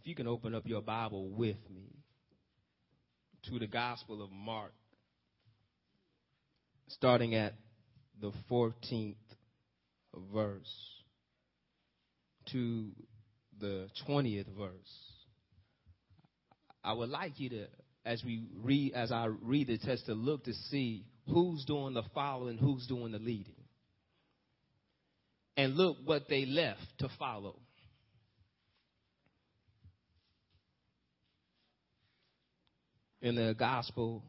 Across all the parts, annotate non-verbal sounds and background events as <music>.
if you can open up your Bible with me to the Gospel of Mark, starting at the 14th verse to the 20th verse. I would like you to, as we read, as I read the text, to look to see who's doing the following, who's doing the leading. And look what they left to follow. In the gospel,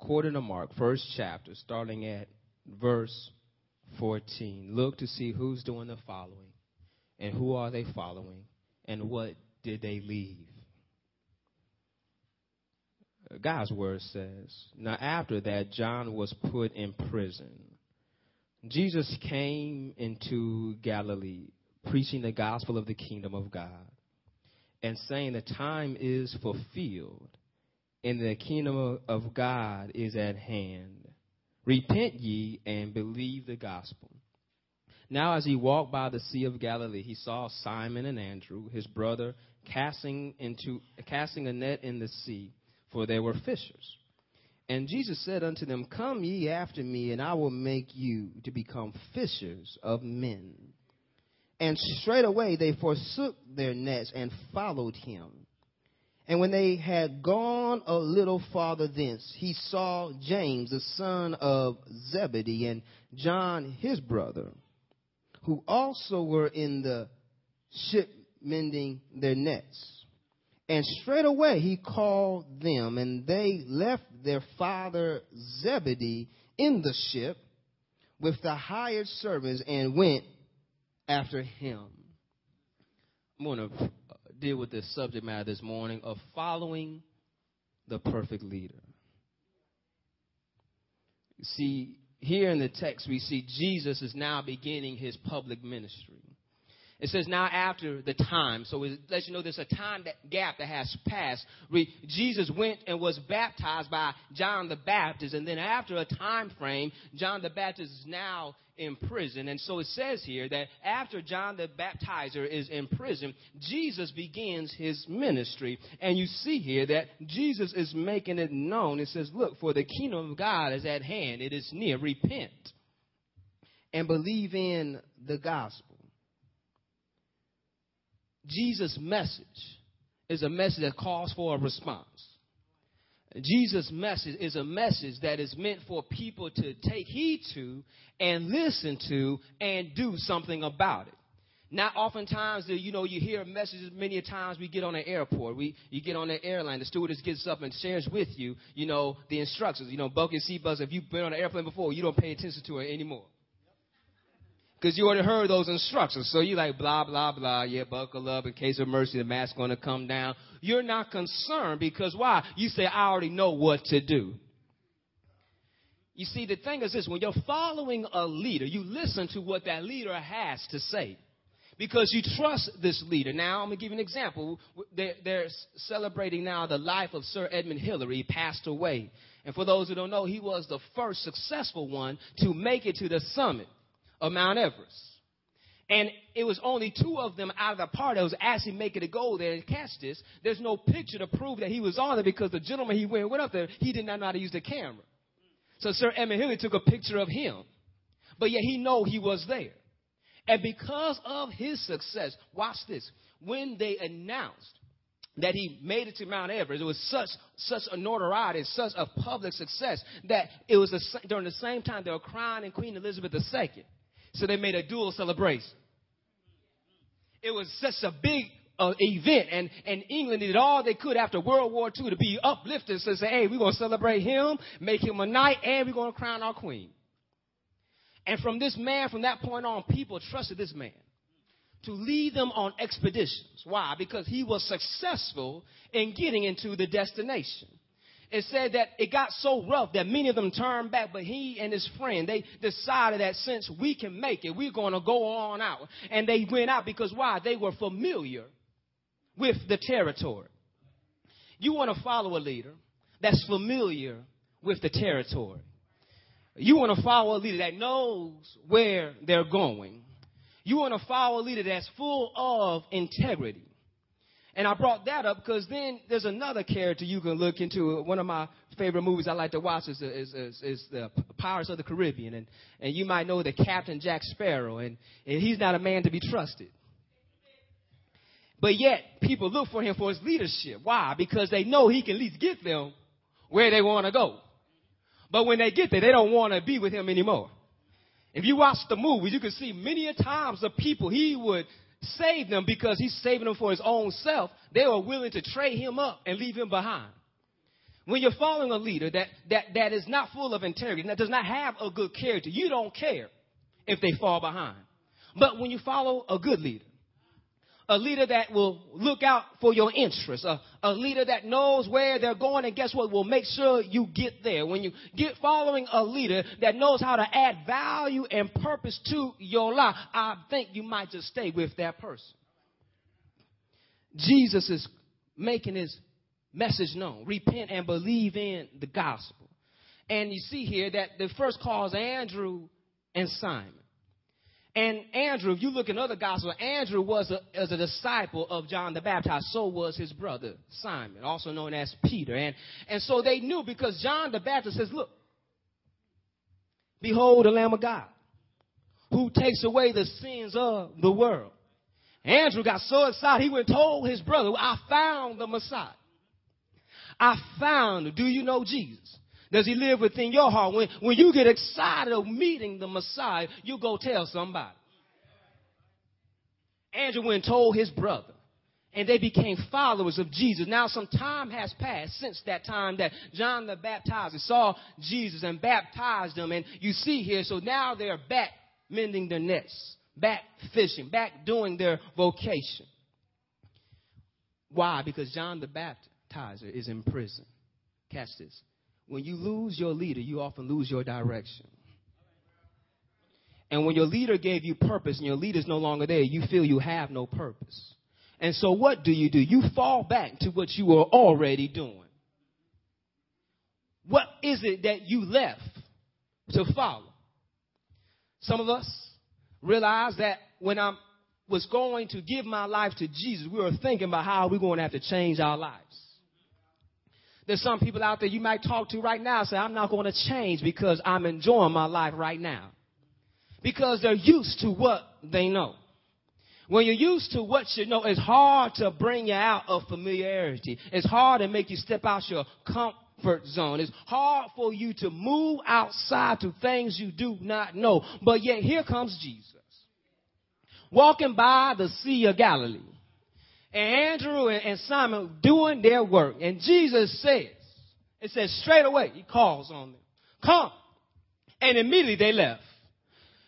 according to Mark, first chapter, starting at verse 14. Look to see who's doing the following and who are they following and what did they leave. God's word says, Now after that, John was put in prison. Jesus came into Galilee, preaching the gospel of the kingdom of God, and saying, The time is fulfilled, and the kingdom of God is at hand. Repent ye and believe the gospel. Now, as he walked by the Sea of Galilee, he saw Simon and Andrew, his brother, casting, into, casting a net in the sea, for they were fishers. And Jesus said unto them, Come ye after me, and I will make you to become fishers of men. And straightway they forsook their nets and followed him. And when they had gone a little farther thence, he saw James, the son of Zebedee, and John, his brother, who also were in the ship mending their nets. And straightway he called them, and they left their father Zebedee in the ship with the hired servants and went after him. I'm going to deal with this subject matter this morning of following the perfect leader. See, here in the text, we see Jesus is now beginning his public ministry. It says now after the time, so it lets you know there's a time that gap that has passed. Jesus went and was baptized by John the Baptist, and then after a time frame, John the Baptist is now in prison. And so it says here that after John the Baptizer is in prison, Jesus begins his ministry. And you see here that Jesus is making it known. It says, Look, for the kingdom of God is at hand, it is near. Repent and believe in the gospel. Jesus' message is a message that calls for a response. Jesus' message is a message that is meant for people to take heed to and listen to and do something about it. Not oftentimes you know you hear messages. Many times we get on an airport, we you get on an airline, the stewardess gets up and shares with you, you know, the instructions. You know, buckle your seatbelts. If you've been on an airplane before, you don't pay attention to it anymore because you already heard those instructions. So you like blah blah blah. Yeah, buckle up in case of mercy. The mask's going to come down. You're not concerned because why? You say I already know what to do. You see, the thing is this: when you're following a leader, you listen to what that leader has to say. Because you trust this leader. Now, I'm going to give you an example. They're, they're celebrating now the life of Sir Edmund Hillary. He passed away. And for those who don't know, he was the first successful one to make it to the summit of Mount Everest. And it was only two of them out of the party that was actually making it go there and catch this. There's no picture to prove that he was on it because the gentleman he went, up there, he did not know how to use the camera. So Sir Edmund Hillary took a picture of him. But yet he know he was there. And because of his success, watch this. When they announced that he made it to Mount Everest. It was such such a notoriety, such a public success that it was during the same time they were crowning Queen Elizabeth II. So they made a dual celebration. It was such a big uh, event, and, and England did all they could after World War II to be uplifted. So say, hey, we're going to celebrate him, make him a knight, and we're going to crown our queen. And from this man, from that point on, people trusted this man to lead them on expeditions. Why? Because he was successful in getting into the destination it said that it got so rough that many of them turned back, but he and his friend, they decided that since we can make it, we're going to go on out. And they went out because why? They were familiar with the territory. You want to follow a leader that's familiar with the territory. You want to follow a leader that knows where they're going. You want to follow a leader that's full of integrity. And I brought that up because then there's another character you can look into. One of my favorite movies I like to watch is, is, is, is the Pirates of the Caribbean. And, and you might know the Captain Jack Sparrow. And, and he's not a man to be trusted. But yet, people look for him for his leadership. Why? Because they know he can at least get them where they want to go. But when they get there, they don't want to be with him anymore. If you watch the movie, you can see many a times the people he would save them because he's saving them for his own self. They were willing to trade him up and leave him behind. When you're following a leader that, that, that is not full of integrity, that does not have a good character, you don't care if they fall behind. But when you follow a good leader, a leader that will look out for your interests, a, a leader that knows where they're going, and guess what? Will make sure you get there. When you get following a leader that knows how to add value and purpose to your life, I think you might just stay with that person. Jesus is making his message known. Repent and believe in the gospel. And you see here that the first calls Andrew and Simon. And Andrew, if you look in other gospels, Andrew was a, as a disciple of John the Baptist. So was his brother Simon, also known as Peter. And, and so they knew because John the Baptist says, look, behold the Lamb of God who takes away the sins of the world. Andrew got so excited, he went and told his brother, I found the Messiah. I found, do you know Jesus? Does he live within your heart? When, when you get excited of meeting the Messiah, you go tell somebody. Andrew went and told his brother. And they became followers of Jesus. Now some time has passed since that time that John the Baptizer saw Jesus and baptized him. And you see here, so now they're back mending their nets, back fishing, back doing their vocation. Why? Because John the Baptizer is in prison. Catch this when you lose your leader, you often lose your direction. And when your leader gave you purpose and your leader's no longer there, you feel you have no purpose. And so what do you do? You fall back to what you were already doing. What is it that you left to follow? Some of us realize that when I was going to give my life to Jesus, we were thinking about how we're going to have to change our lives. There's some people out there you might talk to right now say, I'm not going to change because I'm enjoying my life right now. Because they're used to what they know. When you're used to what you know, it's hard to bring you out of familiarity. It's hard to make you step out your comfort zone. It's hard for you to move outside to things you do not know. But yet here comes Jesus. Walking by the Sea of Galilee and Andrew and, Simon doing their work. And Jesus says, it says straight away, he calls on them, come. And immediately they left.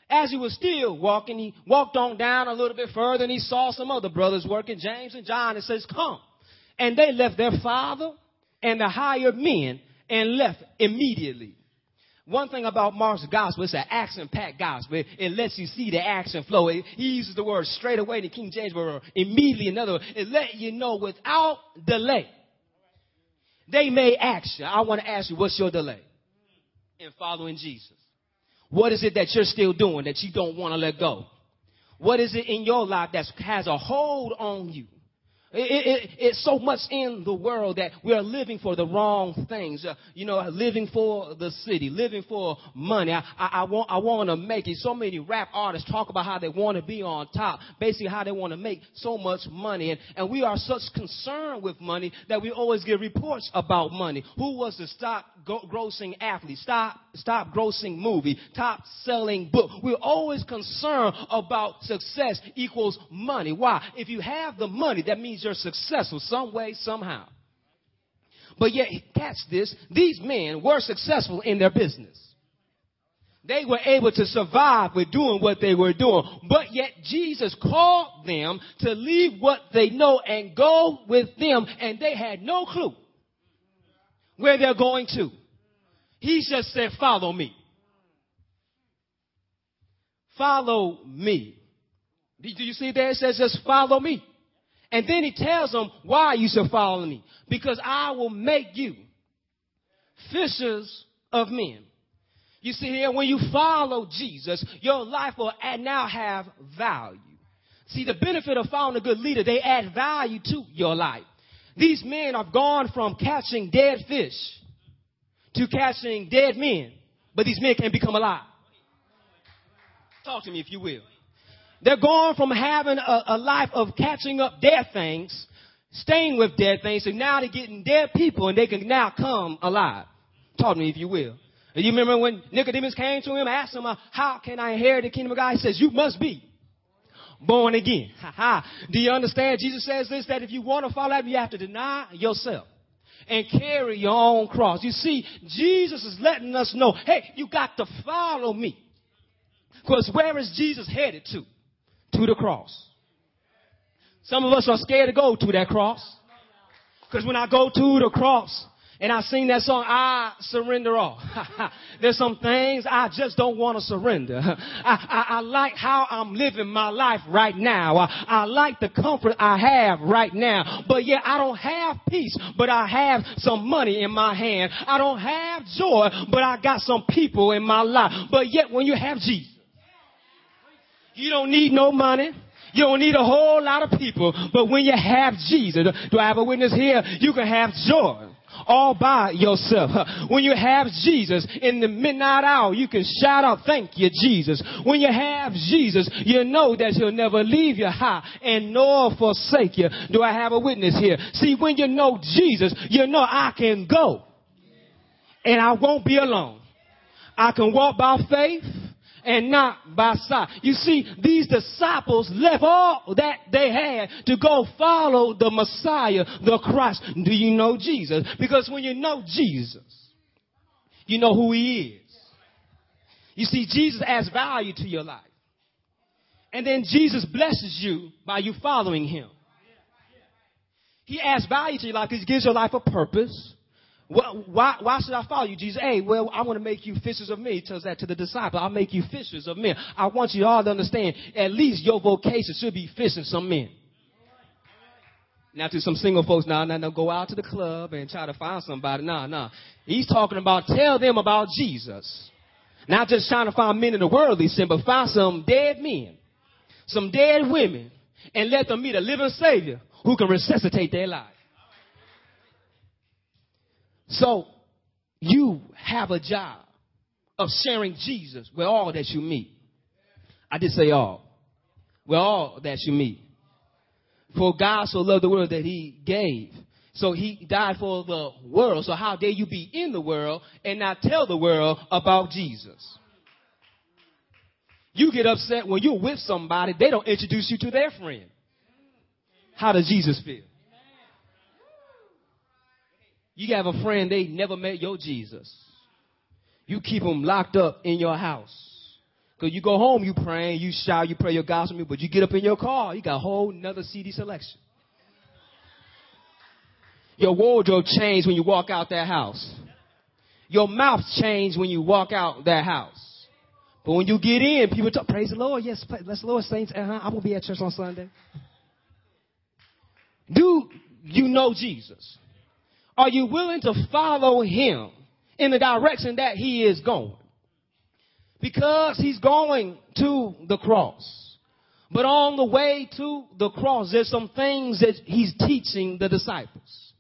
As he was still walking, he walked on down a little bit further and he saw some other brothers working, James and John, and says, come. And they left their father and the hired men and left immediately. One thing about Mark's gospel, it's an action-packed gospel. It, it, lets you see the action flow. It, he uses the word straight away in King James, but immediately. In other words, it let you know without delay. They made action. I want to ask you, what's your delay in following Jesus? What is it that you're still doing that you don't want to let go? What is it in your life that has a hold on you? It, it, it's so much in the world that we are living for the wrong things. Uh, you know, living for the city, living for money. I, I, I want, I want to make it. So many rap artists talk about how they want to be on top, basically how they want to make so much money. And, and we are such concerned with money that we always get reports about money. Who was the stock grossing athlete? Stop, stop grossing movie, top selling book. We're always concerned about success equals money. Why? If you have the money, that means you're successful some way, somehow. But yet, catch this, these men were successful in their business. They were able to survive with doing what they were doing. But yet Jesus called them to leave what they know and go with them and they had no clue where they're going to. He just said, follow me. Follow me. Do you see there? It says just follow me. And then he tells them why you should follow me. Because I will make you fishers of men. You see here, when you follow Jesus, your life will now have value. See, the benefit of following a good leader, they add value to your life. These men have gone from catching dead fish to catching dead men, but these men can become alive. Talk to me if you will. They're gone from having a, a life of catching up dead things, staying with dead things, and now they're getting dead people and they can now come alive. Talk to me if you will. You remember when Nicodemus came to him, asked him, uh, how can I inherit the kingdom of God? He says, you must be born again. Ha ha. Do you understand? Jesus says this, that if you want to follow him, you have to deny yourself and carry your own cross. You see, Jesus is letting us know, hey, you got to follow me. Because where is Jesus headed to? To the cross. Some of us are scared to go to that cross. Because when I go to the cross, and I sing that song, I surrender all. <laughs> There's some things I just don't want to surrender. <laughs> I, I, I, like how I'm living my life right now. I, I like the comfort I have right now. But yet I don't have peace, but I have some money in my hand. I don't have joy, but I got some people in my life. But yet when you have Jesus, you don't need no money. You don't need a whole lot of people, but when you have Jesus, do I have a witness here? You can have joy all by yourself. When you have Jesus in the midnight hour, you can shout out, thank you, Jesus. When you have Jesus, you know that he'll never leave you high and nor forsake you. Do I have a witness here? See, when you know Jesus, you know I can go and I won't be alone. I can walk by faith and not by sight. You see, these disciples left all that they had to go follow the Messiah, the Christ. Do you know Jesus? Because when you know Jesus, you know who he is. You see, Jesus adds value to your life. And then Jesus blesses you by you following him. He adds value to your life because he gives your life a purpose. Why, why should I follow you, Jesus? Hey, well, I want to make you fishers of men. He tells that to the disciple. I'll make you fishers of men. I want you all to understand, at least your vocation should be fishing some men. Now to some single folks, now, now, now, go out to the club and try to find somebody. Nah, nah. He's talking about, tell them about Jesus. Not just trying to find men in the worldly sin, but find some dead men, some dead women, and let them meet a living Savior who can resuscitate their lives. So you have a job of sharing Jesus with all that you meet. I did say all. With all that you meet. For God so loved the world that he gave. So he died for the world. So how dare you be in the world and not tell the world about Jesus? You get upset when you're with somebody, they don't introduce you to their friend. How does Jesus feel? You have a friend, they never met your Jesus. You keep them locked up in your house. Cause you go home, you praying, you shout, you pray your gospel, but you get up in your car, you got a whole nother CD selection. Your wardrobe changed when you walk out that house. Your mouth changed when you walk out that house. But when you get in, people talk, praise the Lord. Yes, bless the Lord, saints. Uh-huh, I'm going to be at church on Sunday. Do you know Jesus? Are you willing to follow him in the direction that he is going? Because he's going to the cross. But on the way to the cross, there's some things that he's teaching the disciples.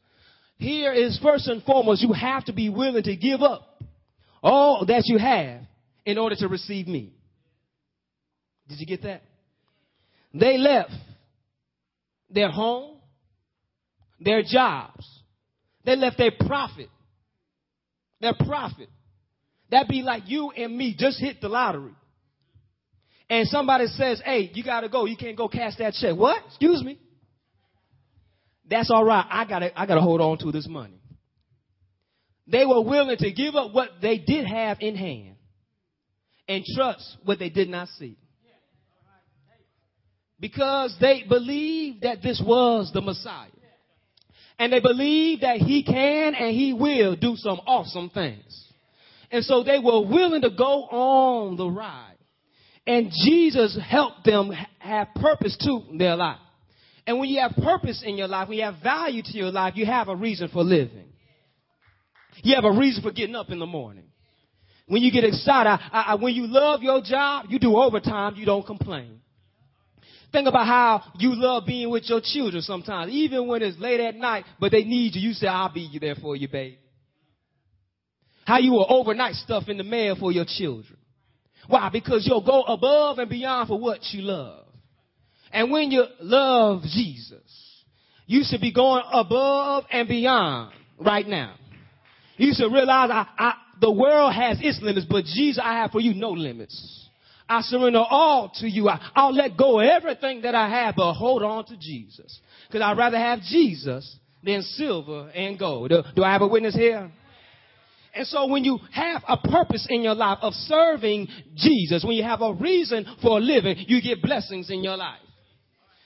Here is first and foremost, you have to be willing to give up all that you have in order to receive me. Did you get that? They left their home, their jobs, they left their profit. Their profit. That'd be like you and me just hit the lottery. And somebody says, hey, you gotta go. You can't go cash that check. What? Excuse me. That's all right. I gotta, I gotta hold on to this money. They were willing to give up what they did have in hand and trust what they did not see. Because they believed that this was the Messiah and they believe that he can and he will do some awesome things. And so they were willing to go on the ride. And Jesus helped them have purpose to their life. And when you have purpose in your life, when you have value to your life, you have a reason for living. You have a reason for getting up in the morning. When you get excited, I, I, when you love your job, you do overtime, you don't complain. Think about how you love being with your children sometimes, even when it's late at night, but they need you. You say, I'll be there for you, babe. How you will overnight stuff in the mail for your children. Why? Because you'll go above and beyond for what you love. And when you love Jesus, you should be going above and beyond right now. You should realize I, I, the world has its limits, but Jesus, I have for you no limits. I surrender all to you. I, will let go of everything that I have, but hold on to Jesus. Because I'd rather have Jesus than silver and gold. Do, do I have a witness here? And so when you have a purpose in your life of serving Jesus, when you have a reason for living, you get blessings in your life.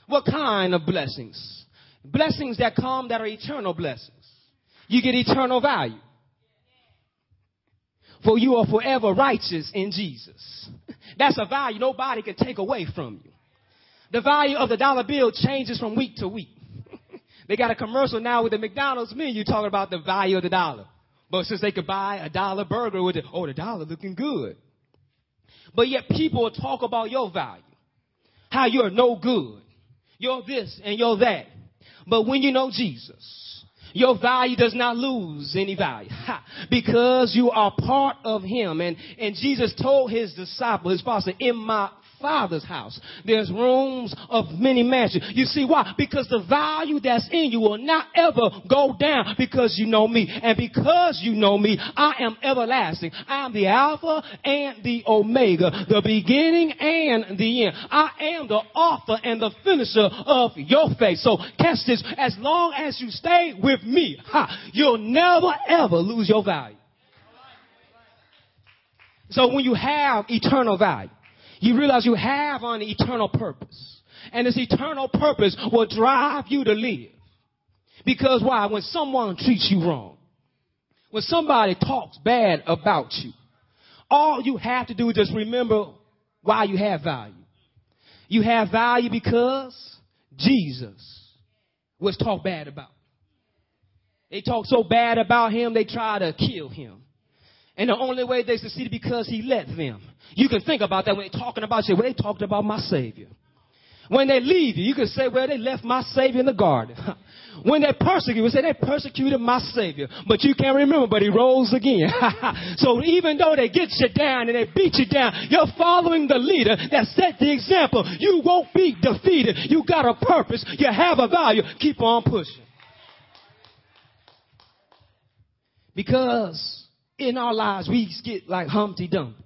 What kind of blessings? Blessings that come that are eternal blessings. You get eternal value. For you are forever righteous in Jesus. That's a value nobody can take away from you. The value of the dollar bill changes from week to week. <laughs> they got a commercial now with the McDonald's menu talking about the value of the dollar. But since they could buy a dollar burger with it, oh, the dollar looking good. But yet people talk about your value. How you're no good. You're this and you're that. But when you know Jesus, your value does not lose any value ha, because you are part of him. And, and Jesus told his disciple, his father, in my Father's house. There's rooms of many mansions. You see why? Because the value that's in you will not ever go down because you know me. And because you know me, I am everlasting. I am the Alpha and the Omega, the beginning and the end. I am the author and the finisher of your faith. So catch this. As long as you stay with me, ha, you'll never ever lose your value. So when you have eternal value, you realize you have an eternal purpose. And this eternal purpose will drive you to live. Because why? When someone treats you wrong, when somebody talks bad about you, all you have to do is just remember why you have value. You have value because Jesus was talked bad about. They talked so bad about him, they tried to kill him. And the only way they succeeded because he let them. You can think about that when they're talking about you. Well, they talked about my Savior. When they leave you, you can say, well, they left my Savior in the garden. <laughs> when they persecute, you say they persecuted my Savior. But you can't remember, but he rose again. <laughs> so even though they get you down and they beat you down, you're following the leader that set the example. You won't be defeated. You got a purpose. You have a value. Keep on pushing. Because in our lives, we get like Humpty Dumpty.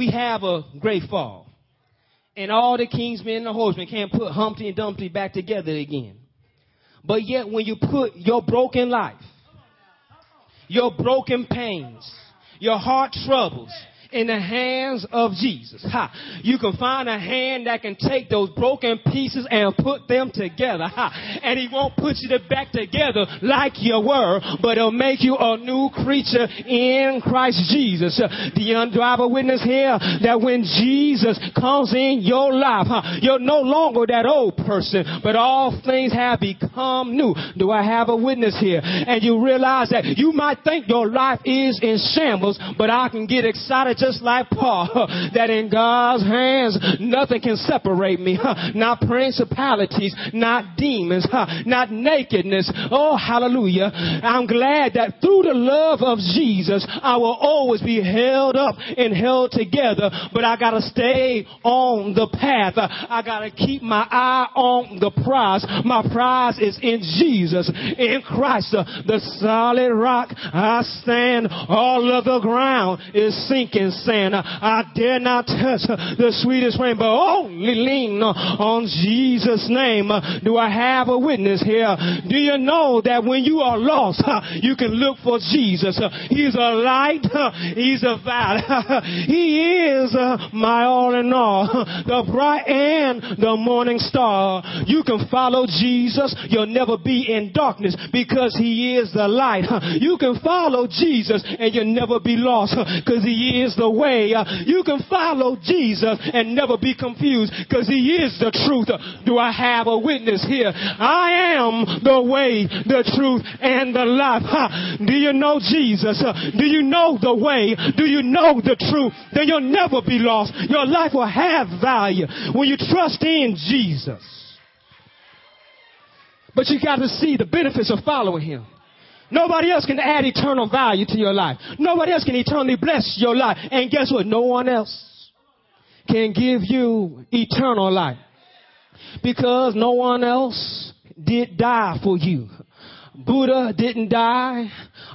We have a great fall. And all the kings, men, and the horsemen can't put Humpty and Dumpty back together again. But yet, when you put your broken life, your broken pains, your heart troubles, in the hands of Jesus. Ha. You can find a hand that can take those broken pieces and put them together. Ha. And he won't put you back together like you were, but he'll make you a new creature in Christ Jesus. The undriver witness here that when Jesus comes in your life, you're no longer that old person, but all things have become new. Do I have a witness here? And you realize that you might think your life is in shambles, but I can get excited just like Paul, <laughs> that in God's hands nothing can separate me. Not principalities, not demons, not nakedness. Oh, hallelujah. I'm glad that through the love of Jesus, I will always be held up and held together, but I gotta stay on the path. I gotta keep my eye on the prize. My prize is in Jesus, in Christ, the solid rock I stand. All of the ground is sinking sand. I dare not touch the sweetest rain, but only lean on Jesus' name. Do I have a witness here? Do you know that when you are lost, you can look for Jesus? He's a light. He's a valley. <laughs> He is my all in all. The bright and the morning star. You can follow Jesus. You'll never be in darkness because he is the light. You can follow Jesus and you'll never be lost because he is the way. Uh, you can follow Jesus and never be confused because he is the truth. Do I have a witness here? I am the way, the truth, and the life. Do you know Jesus? Uh, do you know the way? Do you know the truth? Then you'll never be lost. Your life will have value when you trust in Jesus. But you got to see the benefits of following him. Nobody else can add eternal value to your life. Nobody else can eternally bless your life. And guess what? No one else can give you eternal life. Because no one else did die for you. Buddha didn't die.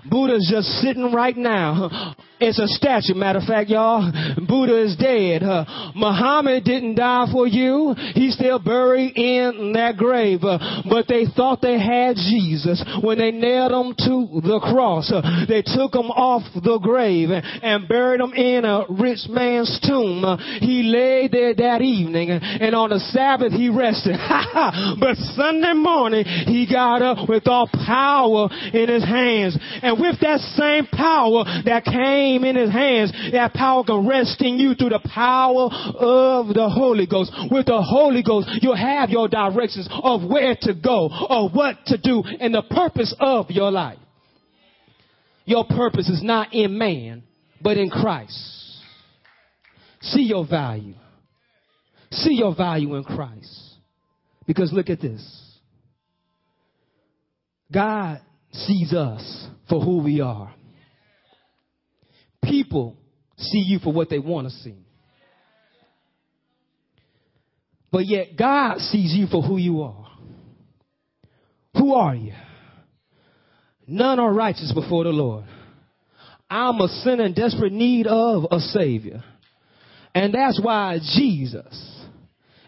Buddha's just sitting right now it's a statue. Matter of fact, y'all, Buddha is dead. Uh, Muhammad didn't die for you. He's still buried in that grave. Uh, but they thought they had Jesus when they nailed him to the cross. Uh, they took him off the grave and buried him in a rich man's tomb. He lay there that evening and on the Sabbath he rested. <laughs> but Sunday morning he got up with all power in his hands. And with that same power that came in his hands, that power can rest in you through the power of the Holy Ghost. With the Holy Ghost, you'll have your directions of where to go or what to do and the purpose of your life. Your purpose is not in man, but in Christ. See your value. See your value in Christ. Because look at this. God sees us for who we are people see you for what they want to see. But yet God sees you for who you are. Who are you? None are righteous before the Lord. I'm a sinner in desperate need of a Savior. And that's why Jesus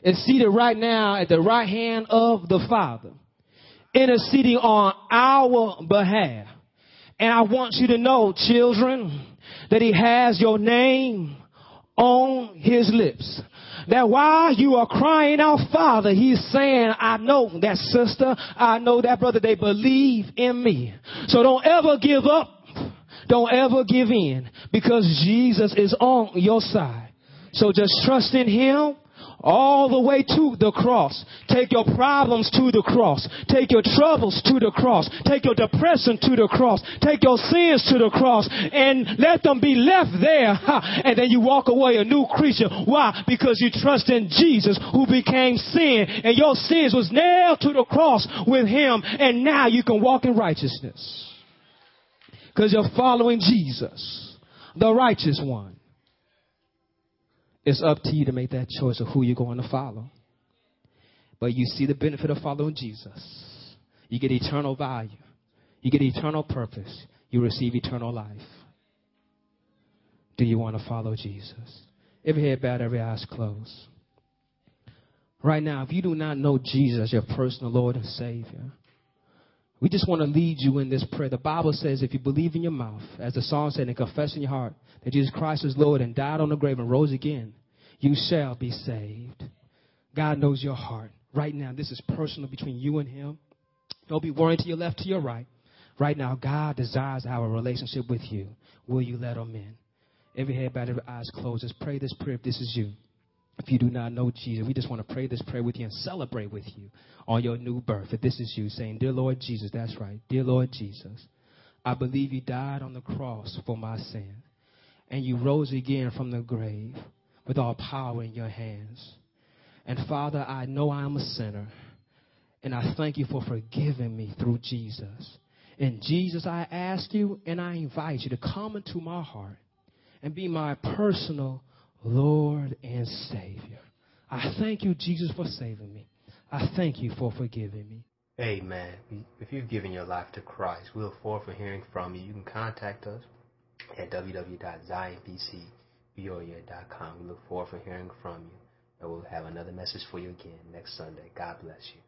is seated right now at the right hand of the Father, interceding on our behalf. And I want you to know, children, that he has your name on his lips. That while you are crying out, Father, he's saying, I know that sister, I know that brother, they believe in me. So don't ever give up. Don't ever give in because Jesus is on your side. So just trust in him all the way to the cross. Take your problems to the cross. Take your troubles to the cross. Take your depression to the cross. Take your sins to the cross and let them be left there. And then you walk away a new creature. Why? Because you trust in Jesus who became sin and your sins was nailed to the cross with him and now you can walk in righteousness. Because you're following Jesus, the righteous one. It's up to you to make that choice of who you're going to follow. But you see the benefit of following Jesus. You get eternal value. You get eternal purpose. You receive eternal life. Do you want to follow Jesus? Every head bowed, every eyes closed. Right now, if you do not know Jesus as your personal Lord and Savior, we just want to lead you in this prayer. The Bible says if you believe in your mouth, as the song said, and confess in your heart that Jesus Christ is Lord and died on the grave and rose again, you shall be saved. God knows your heart. Right now, this is personal between you and Him. Don't be worrying to your left, to your right. Right now, God desires our relationship with you. Will you let Him in? Every head bowed, every eyes closed. Just pray this prayer if this is you. If you do not know Jesus, we just want to pray this prayer with you and celebrate with you on your new birth. If this is you saying, Dear Lord Jesus, that's right. Dear Lord Jesus, I believe you died on the cross for my sin and you rose again from the grave with all power in your hands. And Father, I know I'm a sinner. And I thank you for forgiving me through Jesus. And Jesus, I ask you and I invite you to come into my heart and be my personal Lord and Savior. I thank you, Jesus, for saving me. I thank you for forgiving me. Amen. If you've given your life to Christ, we look forward to hearing from you. You can contact us at www.zionbc.com We look forward to hearing from you. And we'll have another message for you again next Sunday. God bless you.